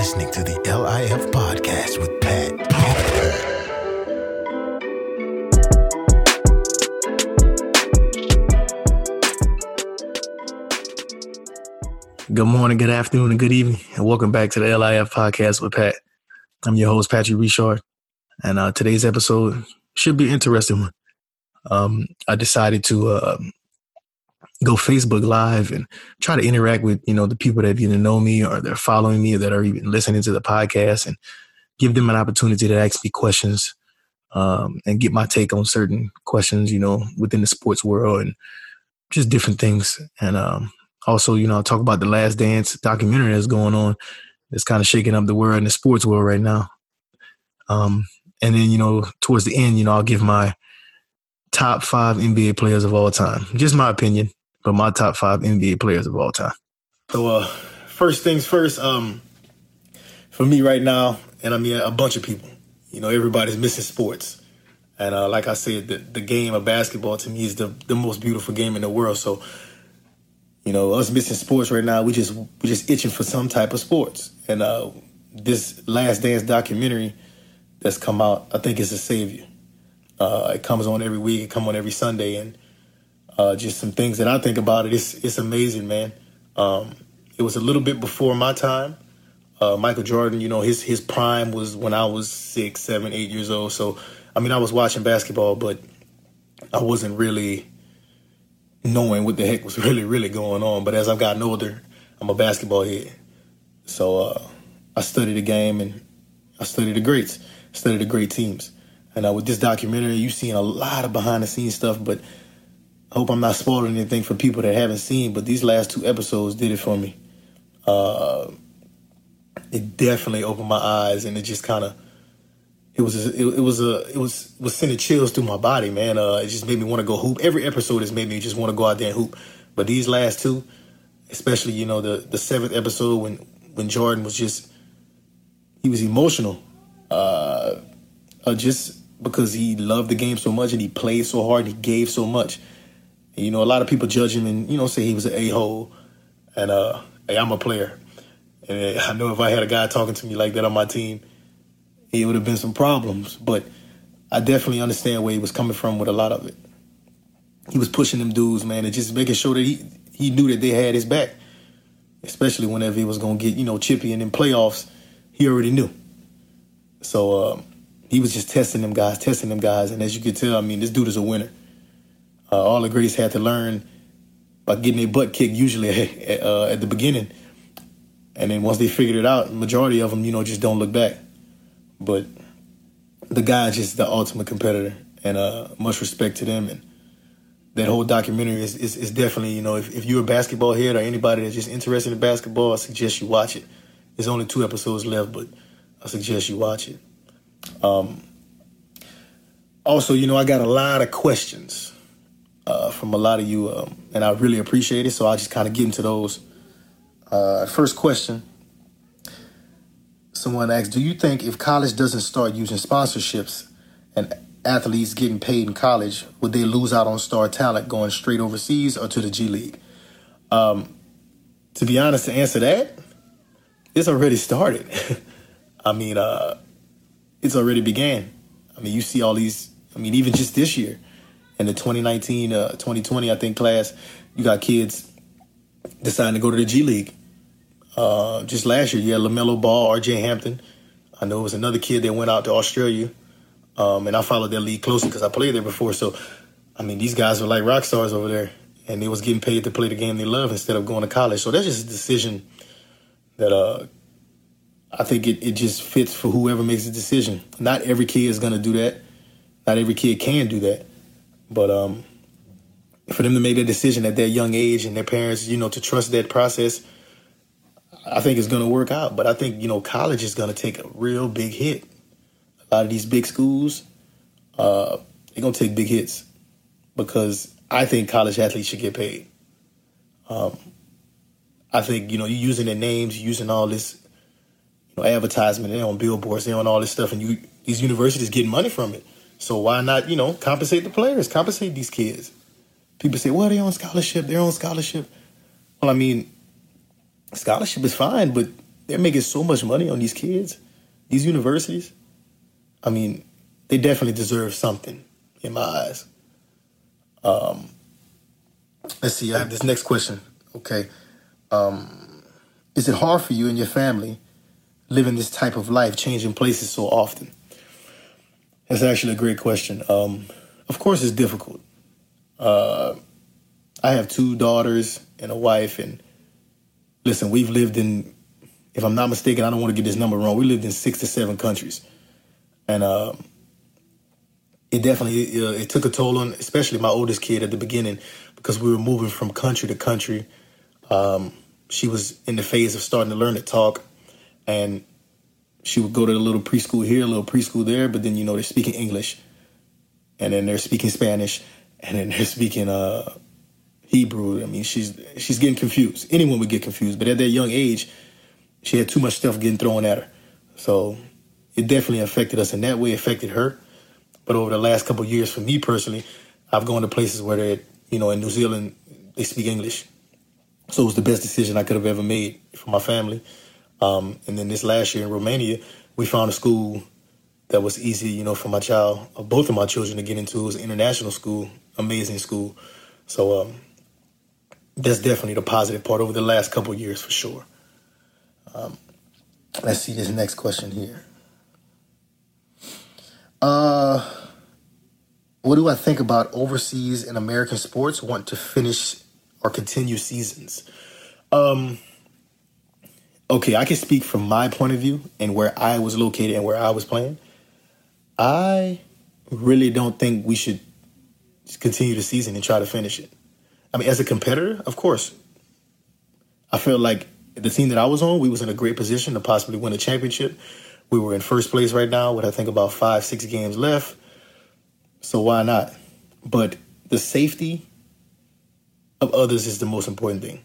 listening to the LIF podcast with Pat. Good morning, good afternoon, and good evening, and welcome back to the LIF podcast with Pat. I'm your host, Patrick Richard, and uh, today's episode should be an interesting one. Um, I decided to uh, go Facebook Live and try to interact with you know the people that either know me or they're following me or that are even listening to the podcast and give them an opportunity to ask me questions um, and get my take on certain questions you know within the sports world and just different things and um, also you know I talk about the Last Dance documentary that's going on that's kind of shaking up the world in the sports world right now. Um, and then you know towards the end you know I'll give my top five NBA players of all time. Just my opinion but my top five NBA players of all time. So, uh, first things first, um, for me right now, and I mean a bunch of people, you know, everybody's missing sports. And uh, like I said, the, the game of basketball to me is the, the most beautiful game in the world. So, you know, us missing sports right now, we just we just itching for some type of sports. And uh, this Last Dance documentary that's come out, I think is a savior. Uh, it comes on every week. It comes on every Sunday, and uh, just some things that I think about it. It's it's amazing, man. Um, it was a little bit before my time. Uh, Michael Jordan, you know, his his prime was when I was six, seven, eight years old. So, I mean, I was watching basketball, but I wasn't really knowing what the heck was really, really going on. But as I've gotten older, I'm a basketball head. So uh, I studied the game and I studied the greats, studied the great teams. And uh, with this documentary, you've seen a lot of behind the scenes stuff, but I hope I'm not spoiling anything for people that haven't seen, but these last two episodes did it for me. Uh, it definitely opened my eyes, and it just kind of it was it, it, was a it was was sending chills through my body, man. Uh, it just made me want to go hoop. Every episode has made me just want to go out there and hoop, but these last two, especially you know the the seventh episode when when Jordan was just he was emotional, uh, uh, just because he loved the game so much and he played so hard and he gave so much you know, a lot of people judge him and, you know, say he was an a-hole. And, uh, hey, I'm a player. And I know if I had a guy talking to me like that on my team, it would have been some problems. But I definitely understand where he was coming from with a lot of it. He was pushing them dudes, man, and just making sure that he, he knew that they had his back. Especially whenever he was going to get, you know, chippy and in playoffs, he already knew. So um, he was just testing them guys, testing them guys. And as you can tell, I mean, this dude is a winner. Uh, all the greats had to learn by getting their butt kicked usually at, uh, at the beginning, and then once they figured it out, majority of them, you know, just don't look back. But the guy is just the ultimate competitor, and uh, much respect to them. And that whole documentary is, is, is definitely, you know, if, if you're a basketball head or anybody that's just interested in basketball, I suggest you watch it. There's only two episodes left, but I suggest you watch it. Um, also, you know, I got a lot of questions from a lot of you, um, and I really appreciate it. So I'll just kind of get into those. Uh, first question Someone asked, Do you think if college doesn't start using sponsorships and athletes getting paid in college, would they lose out on star talent going straight overseas or to the G League? Um, to be honest, to answer that, it's already started. I mean, uh, it's already began. I mean, you see all these, I mean, even just this year, in the 2019, uh, 2020, I think class, you got kids deciding to go to the G League. Uh, just last year, you had LaMelo Ball, RJ Hampton. I know it was another kid that went out to Australia. Um, and I followed that league closely because I played there before. So, I mean, these guys were like rock stars over there. And they was getting paid to play the game they love instead of going to college. So that's just a decision that uh, I think it, it just fits for whoever makes the decision. Not every kid is going to do that. Not every kid can do that. But um, for them to make that decision at that young age and their parents, you know, to trust that process, I think it's going to work out. But I think, you know, college is going to take a real big hit. A lot of these big schools, uh, they're going to take big hits because I think college athletes should get paid. Um, I think, you know, you're using their names, using all this, you know, advertisement, they're on billboards, they're on all this stuff, and you these universities getting money from it. So why not, you know, compensate the players, compensate these kids? People say, well, they're on scholarship, they're on scholarship. Well, I mean, scholarship is fine, but they're making so much money on these kids, these universities. I mean, they definitely deserve something in my eyes. Um, let's see. I have this next question. Okay, um, is it hard for you and your family living this type of life, changing places so often? That's actually a great question. Um, of course, it's difficult. Uh, I have two daughters and a wife, and listen, we've lived in, if I'm not mistaken, I don't want to get this number wrong. We lived in six to seven countries, and uh, it definitely uh, it took a toll on, especially my oldest kid at the beginning, because we were moving from country to country. Um, she was in the phase of starting to learn to talk, and she would go to a little preschool here, a little preschool there, but then you know they're speaking English, and then they're speaking Spanish, and then they're speaking uh, Hebrew. I mean, she's she's getting confused. Anyone would get confused, but at that young age, she had too much stuff getting thrown at her. So it definitely affected us in that way. Affected her. But over the last couple years, for me personally, I've gone to places where they, you know, in New Zealand, they speak English. So it was the best decision I could have ever made for my family. Um, and then this last year in Romania, we found a school that was easy, you know, for my child, or both of my children to get into. It was an international school, amazing school. So um, that's definitely the positive part over the last couple years for sure. Um, let's see this next question here. Uh, what do I think about overseas and American sports want to finish or continue seasons? Um, okay, I can speak from my point of view and where I was located and where I was playing. I really don't think we should continue the season and try to finish it. I mean, as a competitor, of course, I felt like the team that I was on, we was in a great position to possibly win a championship. We were in first place right now with I think about five, six games left. So why not? But the safety of others is the most important thing.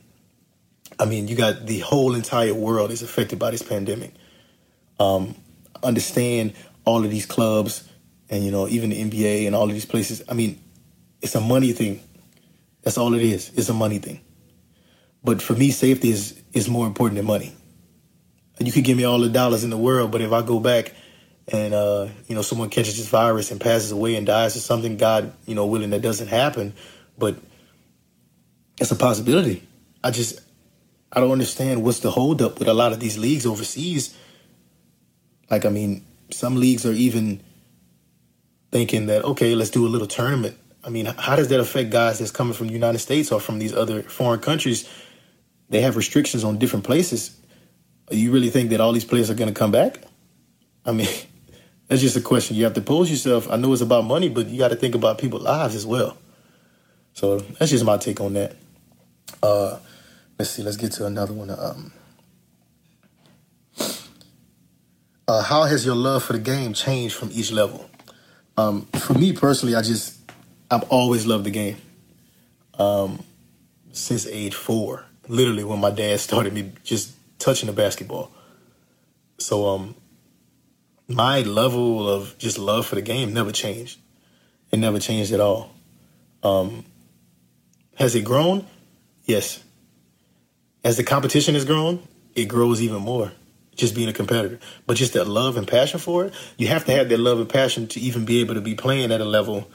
I mean, you got the whole entire world is affected by this pandemic. Um, understand all of these clubs and you know even the NBA and all of these places. I mean, it's a money thing. That's all it is. It's a money thing. But for me, safety is is more important than money. You could give me all the dollars in the world, but if I go back and uh, you know someone catches this virus and passes away and dies or something, God, you know, willing that doesn't happen, but it's a possibility. I just I don't understand what's the holdup with a lot of these leagues overseas. Like, I mean, some leagues are even thinking that okay, let's do a little tournament. I mean, how does that affect guys that's coming from the United States or from these other foreign countries? They have restrictions on different places. You really think that all these players are going to come back? I mean, that's just a question you have to pose yourself. I know it's about money, but you got to think about people's lives as well. So that's just my take on that. Uh, let's see. Let's get to another one. Um, uh, how has your love for the game changed from each level? Um, for me personally, I just I've always loved the game. Um, since age four, literally when my dad started me just touching the basketball. So um, my level of just love for the game never changed. It never changed at all. Um, has it grown? Yes. As the competition has grown, it grows even more. Just being a competitor, but just that love and passion for it. You have to have that love and passion to even be able to be playing at a level,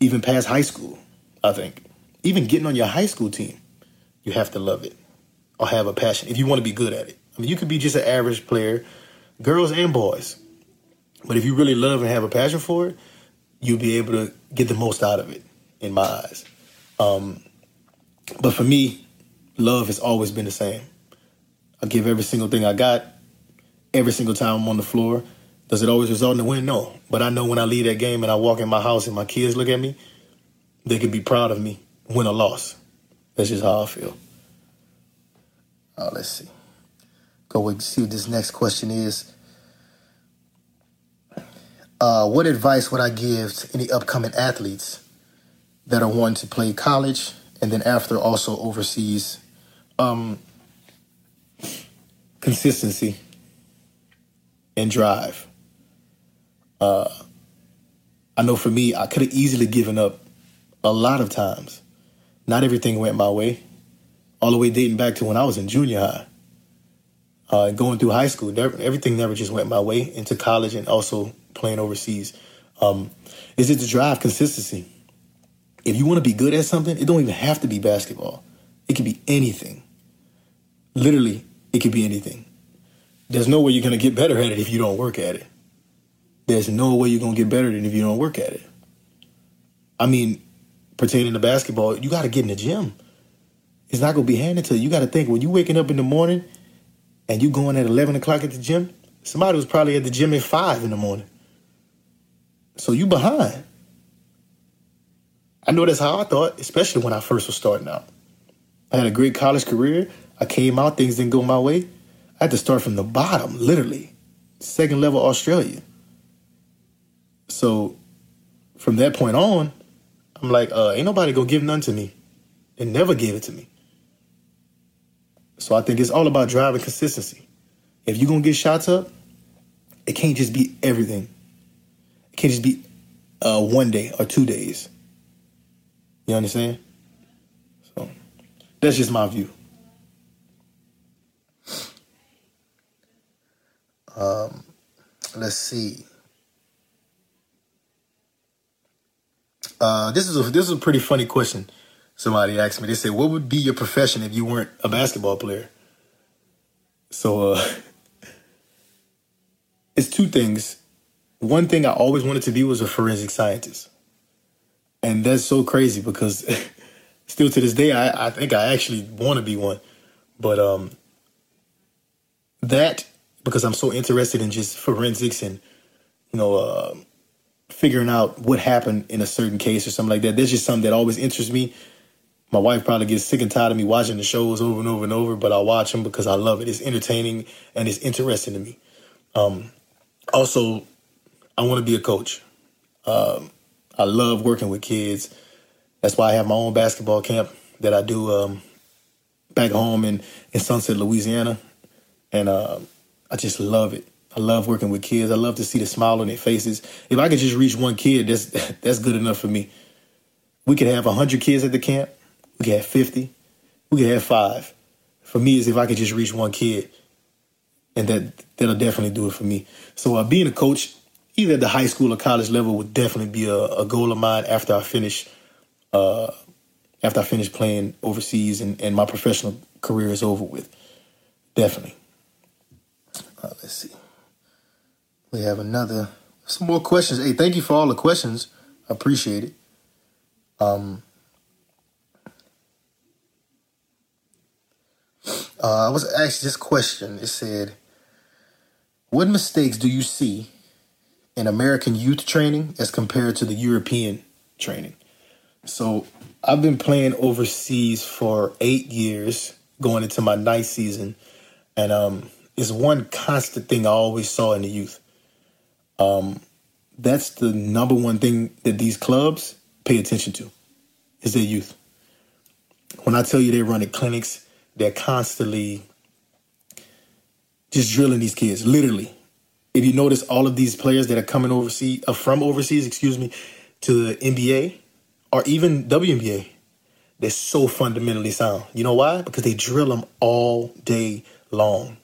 even past high school. I think, even getting on your high school team, you have to love it or have a passion if you want to be good at it. I mean, you could be just an average player, girls and boys, but if you really love and have a passion for it, you'll be able to get the most out of it. In my eyes, um, but for me, love has always been the same. I give every single thing I got, every single time I'm on the floor. Does it always result in a win? No. But I know when I leave that game and I walk in my house and my kids look at me, they could be proud of me, win or loss. That's just how I feel. Uh, let's see. Go wait see what this next question is. Uh, what advice would I give to any upcoming athletes that are wanting to play college and then after also overseas? Um, consistency and drive. Uh, I know for me, I could have easily given up a lot of times. Not everything went my way, all the way dating back to when I was in junior high. uh, going through high school. Never, everything never just went my way into college and also playing overseas. Um, is it to drive consistency? If you want to be good at something, it don't even have to be basketball. It could be anything. Literally, it could be anything. There's no way you're going to get better at it if you don't work at it. There's no way you're going to get better than if you don't work at it. I mean, pertaining to basketball, you got to get in the gym. It's not going to be handed to you. You got to think when you waking up in the morning and you going at 11 o'clock at the gym, somebody was probably at the gym at 5 in the morning. So you behind. I know that's how I thought, especially when I first was starting out. I had a great college career. I came out, things didn't go my way. I had to start from the bottom, literally. Second level Australia. So from that point on, I'm like, uh, ain't nobody gonna give none to me. They never gave it to me. So I think it's all about driving consistency. If you're gonna get shots up, it can't just be everything. It can't just be uh, one day or two days. You understand? So that's just my view. Um, let's see. Uh, this is a this is a pretty funny question. Somebody asked me. They said, "What would be your profession if you weren't a basketball player?" So uh, it's two things. One thing I always wanted to be was a forensic scientist, and that's so crazy because still to this day, I, I think I actually want to be one. But um, that because I'm so interested in just forensics and you know uh, figuring out what happened in a certain case or something like that. That's just something that always interests me. My wife probably gets sick and tired of me watching the shows over and over and over, but I watch them because I love it. It's entertaining and it's interesting to me. Um, also, I want to be a coach. Um, I love working with kids. That's why I have my own basketball camp that I do um, back home in, in Sunset, Louisiana. And uh, I just love it. I love working with kids. I love to see the smile on their faces. If I could just reach one kid, that's that's good enough for me. We could have hundred kids at the camp. We could have fifty. We could have five. For me, is if I could just reach one kid, and that that'll definitely do it for me. So uh, being a coach, either at the high school or college level, would definitely be a, a goal of mine after I finish. Uh, after I finish playing overseas and, and my professional career is over with, definitely. Uh, let's see. We have another, some more questions. Hey, thank you for all the questions. I appreciate it. Um, uh, I was asked this question. It said, "What mistakes do you see in American youth training as compared to the European training?" So I've been playing overseas for eight years, going into my ninth season, and um, it's one constant thing I always saw in the youth. Um, that's the number one thing that these clubs pay attention to is their youth. When I tell you they're running clinics, they're constantly just drilling these kids, literally. If you notice all of these players that are coming overseas, uh, from overseas, excuse me, to the NBA or even WNBA, they're so fundamentally sound. You know why? Because they drill them all day long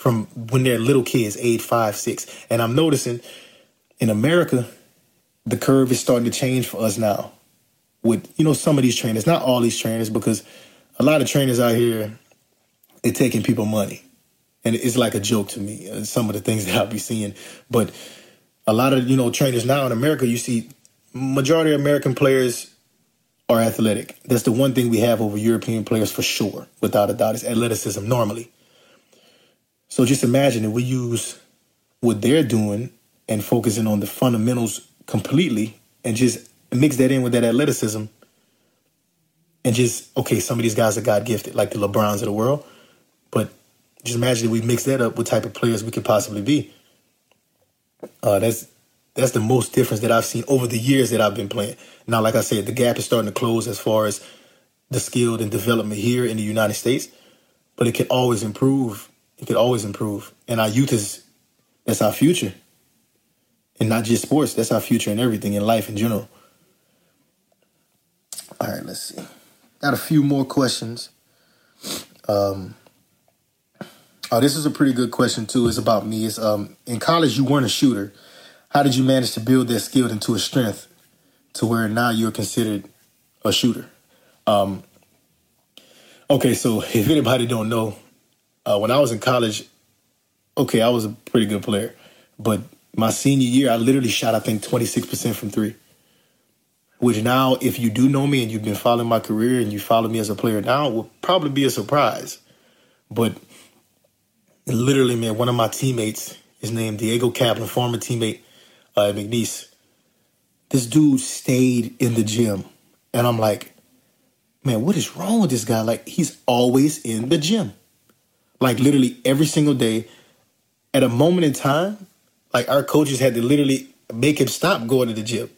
from when they're little kids, age five, six. And I'm noticing in America, the curve is starting to change for us now. With you know some of these trainers, not all these trainers, because a lot of trainers out here, they're taking people money, and it's like a joke to me. Uh, some of the things that I'll be seeing, but a lot of you know trainers now in America, you see majority of American players are athletic. That's the one thing we have over European players for sure, without a doubt, is athleticism normally. So just imagine if we use what they're doing and focusing on the fundamentals completely and just mix that in with that athleticism and just okay, some of these guys are God gifted, like the LeBrons of the world. But just imagine if we mix that up with type of players we could possibly be. Uh, that's that's the most difference that I've seen over the years that I've been playing. Now, like I said, the gap is starting to close as far as the skilled and development here in the United States, but it can always improve it could always improve. And our youth is that's our future. And not just sports, that's our future and everything in life in general. All right, let's see. Got a few more questions. Um, Oh, this is a pretty good question too. It's about me. It's um in college you weren't a shooter. How did you manage to build that skill into a strength to where now you're considered a shooter? Um Okay, so if anybody don't know, uh, when I was in college, okay, I was a pretty good player, but my senior year, I literally shot I think 26% from three. Which now, if you do know me and you've been following my career and you follow me as a player now, will probably be a surprise. But literally, man, one of my teammates is named Diego Kapelan, former teammate uh, at McNeese. This dude stayed in the gym, and I'm like, man, what is wrong with this guy? Like, he's always in the gym, like literally every single day. At a moment in time, like our coaches had to literally make him stop going to the gym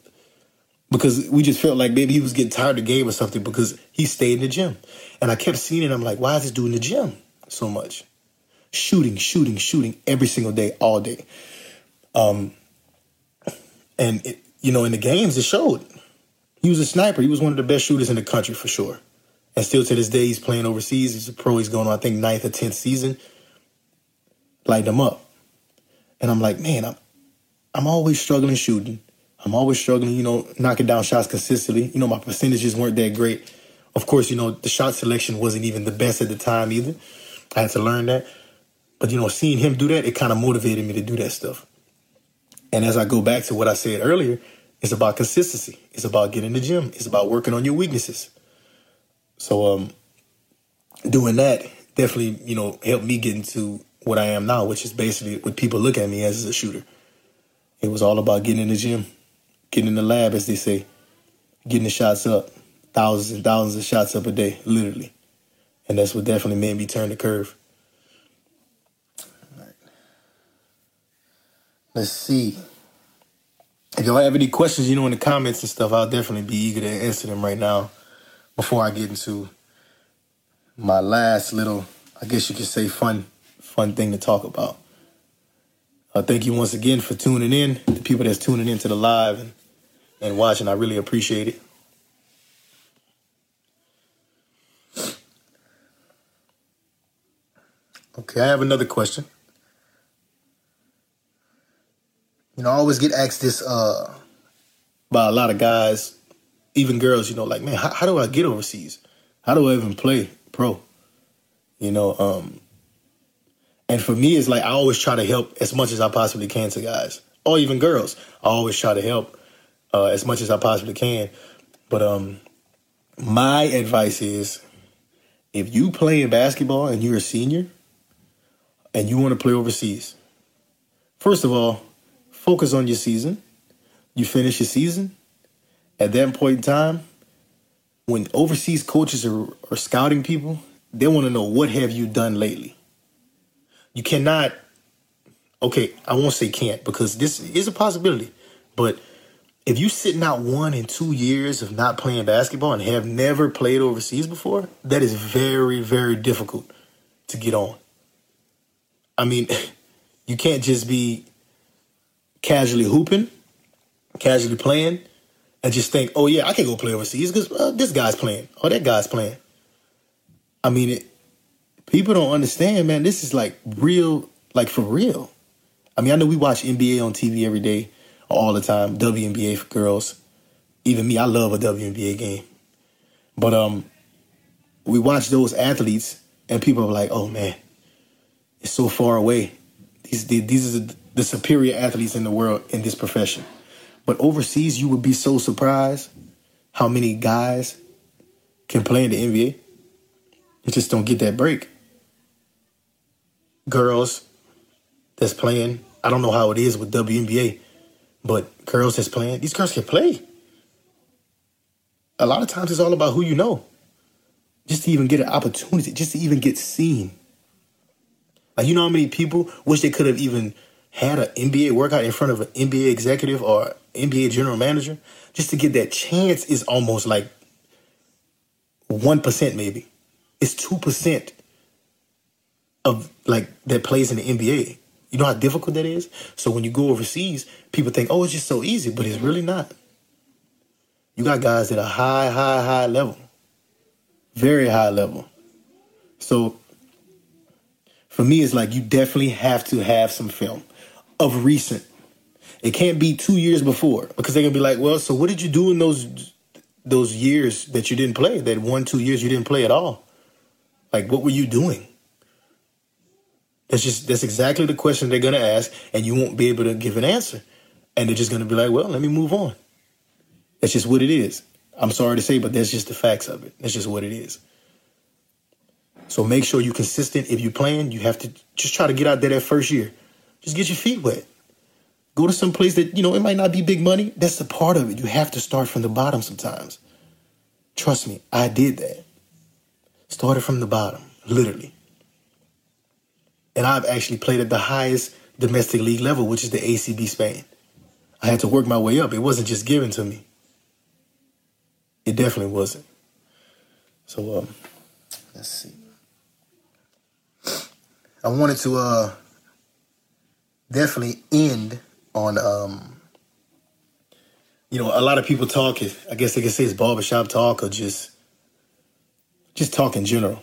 because we just felt like maybe he was getting tired of the game or something because he stayed in the gym. And I kept seeing it. I'm like, why is this dude in the gym so much? shooting, shooting, shooting every single day, all day. Um, and it, you know, in the games, it showed. He was a sniper. He was one of the best shooters in the country for sure. And still to this day, he's playing overseas. He's a pro. He's going on, I think, ninth or tenth season. Light him up. And I'm like, man, I'm, I'm always struggling shooting. I'm always struggling, you know, knocking down shots consistently. You know, my percentages weren't that great. Of course, you know, the shot selection wasn't even the best at the time either. I had to learn that. But you know, seeing him do that, it kind of motivated me to do that stuff. And as I go back to what I said earlier, it's about consistency. It's about getting the gym. It's about working on your weaknesses. So um doing that definitely, you know, helped me get into what I am now, which is basically what people look at me as, as a shooter. It was all about getting in the gym, getting in the lab, as they say, getting the shots up, thousands and thousands of shots up a day, literally. And that's what definitely made me turn the curve. Let's see. If y'all have any questions, you know, in the comments and stuff, I'll definitely be eager to answer them right now before I get into my last little, I guess you could say, fun, fun thing to talk about. Uh, thank you once again for tuning in. The people that's tuning into the live and, and watching, I really appreciate it. Okay, I have another question. You know, I always get asked this uh, by a lot of guys, even girls. You know, like, man, how, how do I get overseas? How do I even play pro? You know, um, and for me, it's like I always try to help as much as I possibly can to guys, or even girls. I always try to help uh, as much as I possibly can. But um, my advice is, if you play in basketball and you're a senior, and you want to play overseas, first of all, focus on your season. You finish your season. At that point in time, when overseas coaches are, are scouting people, they want to know what have you done lately. You cannot. Okay, I won't say can't because this is a possibility, but if you sitting out one and two years of not playing basketball and have never played overseas before, that is very, very difficult to get on. I mean, you can't just be casually hooping, casually playing, and just think, oh yeah, I can go play overseas because uh, this guy's playing or that guy's playing. I mean, it, people don't understand, man. This is like real, like for real. I mean, I know we watch NBA on TV every day, all the time. WNBA for girls. Even me, I love a WNBA game. But um, we watch those athletes, and people are like, "Oh man, it's so far away." These these are the superior athletes in the world in this profession. But overseas, you would be so surprised how many guys can play in the NBA. You just don't get that break. Girls that's playing, I don't know how it is with WNBA, but girls that's playing, these girls can play. A lot of times it's all about who you know. Just to even get an opportunity, just to even get seen. Like, you know how many people wish they could have even had an NBA workout in front of an NBA executive or NBA general manager, just to get that chance is almost like 1% maybe. It's 2% of like that plays in the NBA. You know how difficult that is? So when you go overseas, people think, oh, it's just so easy, but it's really not. You got guys at a high, high, high level, very high level. So For me, it's like you definitely have to have some film of recent. It can't be two years before because they're gonna be like, well, so what did you do in those those years that you didn't play? That one, two years you didn't play at all. Like, what were you doing? That's just that's exactly the question they're gonna ask, and you won't be able to give an answer. And they're just gonna be like, well, let me move on. That's just what it is. I'm sorry to say, but that's just the facts of it. That's just what it is. So make sure you're consistent. If you're playing, you have to just try to get out there that first year. Just get your feet wet. Go to some place that, you know, it might not be big money. That's a part of it. You have to start from the bottom sometimes. Trust me, I did that. Started from the bottom, literally. And I've actually played at the highest domestic league level, which is the ACB Spain. I had to work my way up. It wasn't just given to me. It definitely wasn't. So um, let's see. I wanted to uh, definitely end on um, you know a lot of people talk. I guess they can say it's barbershop talk or just just talk in general.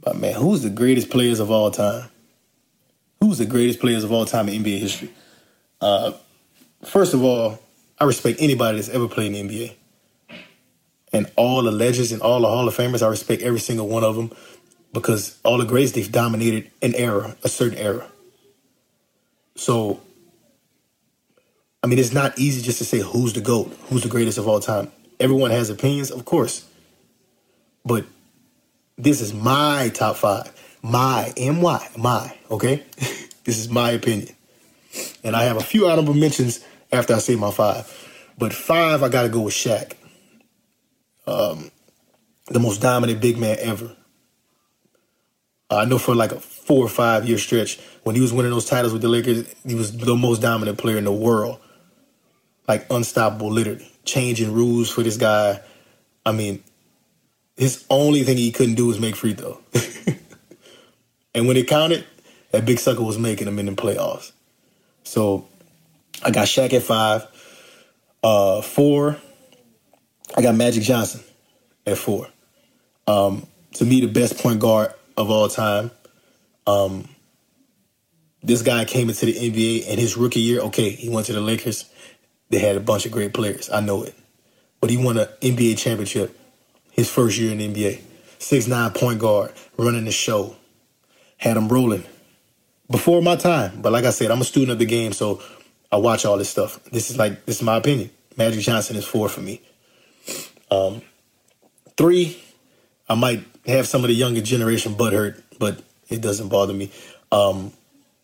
But man, who's the greatest players of all time? Who's the greatest players of all time in NBA history? Uh, first of all, I respect anybody that's ever played in the NBA. And all the legends and all the Hall of Famers, I respect every single one of them because all the greats, they've dominated an era, a certain era. So, I mean, it's not easy just to say who's the GOAT, who's the greatest of all time. Everyone has opinions, of course. But this is my top five. My, M-Y, my, okay? this is my opinion. And I have a few honorable mentions after I say my five. But five, I got to go with Shaq. Um, the most dominant big man ever. I know for like a four or five year stretch, when he was winning those titles with the Lakers, he was the most dominant player in the world. Like unstoppable, literally. Changing rules for this guy. I mean, his only thing he couldn't do was make free throw. and when it counted, that big sucker was making them in the playoffs. So I got Shaq at five. Uh, four, I got Magic Johnson at four. Um, to me, the best point guard of all time. Um, this guy came into the NBA and his rookie year, okay, he went to the Lakers. They had a bunch of great players. I know it. But he won an NBA championship his first year in the NBA. Six nine point guard, running the show. Had him rolling. Before my time. But like I said, I'm a student of the game, so I watch all this stuff. This is like this is my opinion. Magic Johnson is four for me. Um, three, I might have some of the younger generation butt hurt, but it doesn't bother me. Um,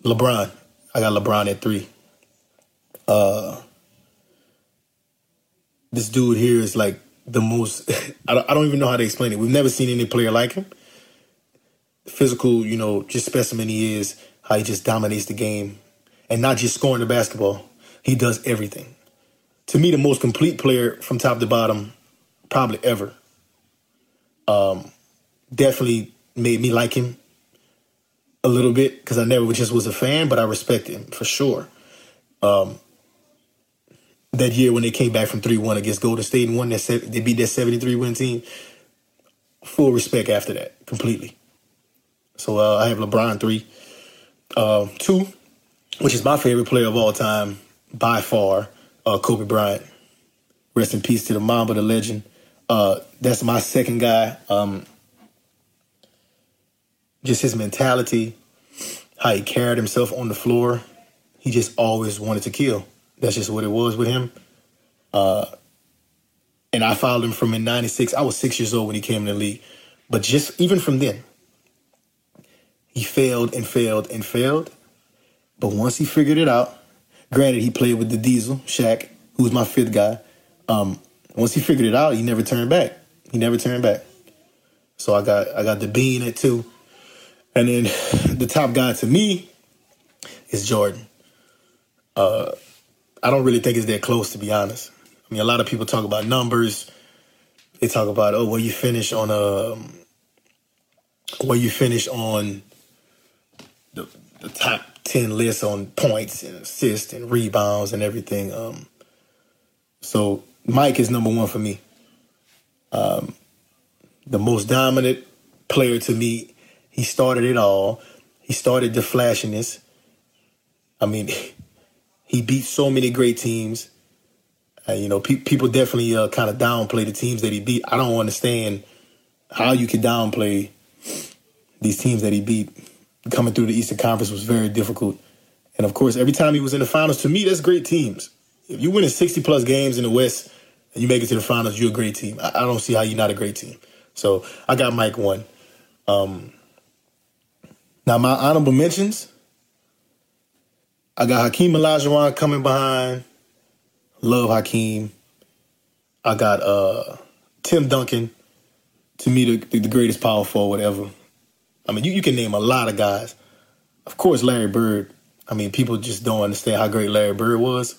LeBron, I got LeBron at three. Uh, this dude here is like the most. I don't, I don't even know how to explain it. We've never seen any player like him. Physical, you know, just specimen he is. How he just dominates the game, and not just scoring the basketball. He does everything. To me, the most complete player from top to bottom, probably ever. Um, definitely made me like him a little bit because I never just was a fan, but I respect him for sure. Um, that year when they came back from three one against Golden State and won that they beat that seventy three win team. Full respect after that, completely. So uh, I have LeBron three, uh, two, which is my favorite player of all time by far, uh, Kobe Bryant. Rest in peace to the Mamba, the legend. Uh, that's my second guy. Um, just his mentality, how he carried himself on the floor. He just always wanted to kill. That's just what it was with him. Uh, and I followed him from in '96. I was six years old when he came in the league, but just even from then, he failed and failed and failed. But once he figured it out, granted he played with the Diesel Shaq, who was my fifth guy. Um, once he figured it out, he never turned back. He never turned back. So I got I got the bean at two. And then the top guy to me is Jordan. Uh, I don't really think it's that close, to be honest. I mean, a lot of people talk about numbers. They talk about, oh, where you finish on a, um, where you finish on the, the top 10 list on points and assists and rebounds and everything. Um, so Mike is number one for me. Um, the most dominant player to me he started it all. He started the flashiness. I mean, he beat so many great teams. Uh, you know, pe- people definitely uh, kind of downplay the teams that he beat. I don't understand how you can downplay these teams that he beat. Coming through the Eastern Conference was very difficult. And of course, every time he was in the finals, to me, that's great teams. If you win in 60 plus games in the West and you make it to the finals, you're a great team. I, I don't see how you're not a great team. So I got Mike one. Um, now, my honorable mentions I got Hakeem Olajuwon coming behind. Love Hakeem. I got uh, Tim Duncan. To me, the, the greatest power forward ever. I mean, you, you can name a lot of guys. Of course, Larry Bird. I mean, people just don't understand how great Larry Bird was.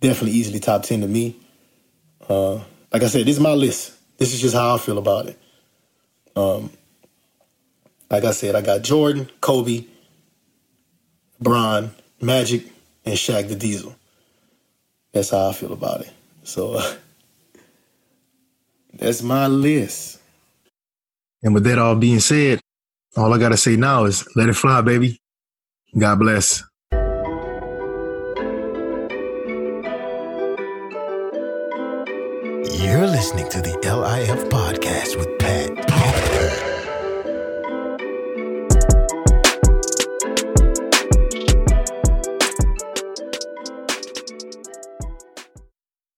Definitely easily top 10 to me. Uh, like I said, this is my list. This is just how I feel about it. Um, like I said, I got Jordan, Kobe, Bron, Magic, and Shaq the Diesel. That's how I feel about it. So uh, that's my list. And with that all being said, all I gotta say now is let it fly, baby. God bless. You're listening to the LIF podcast with Pat.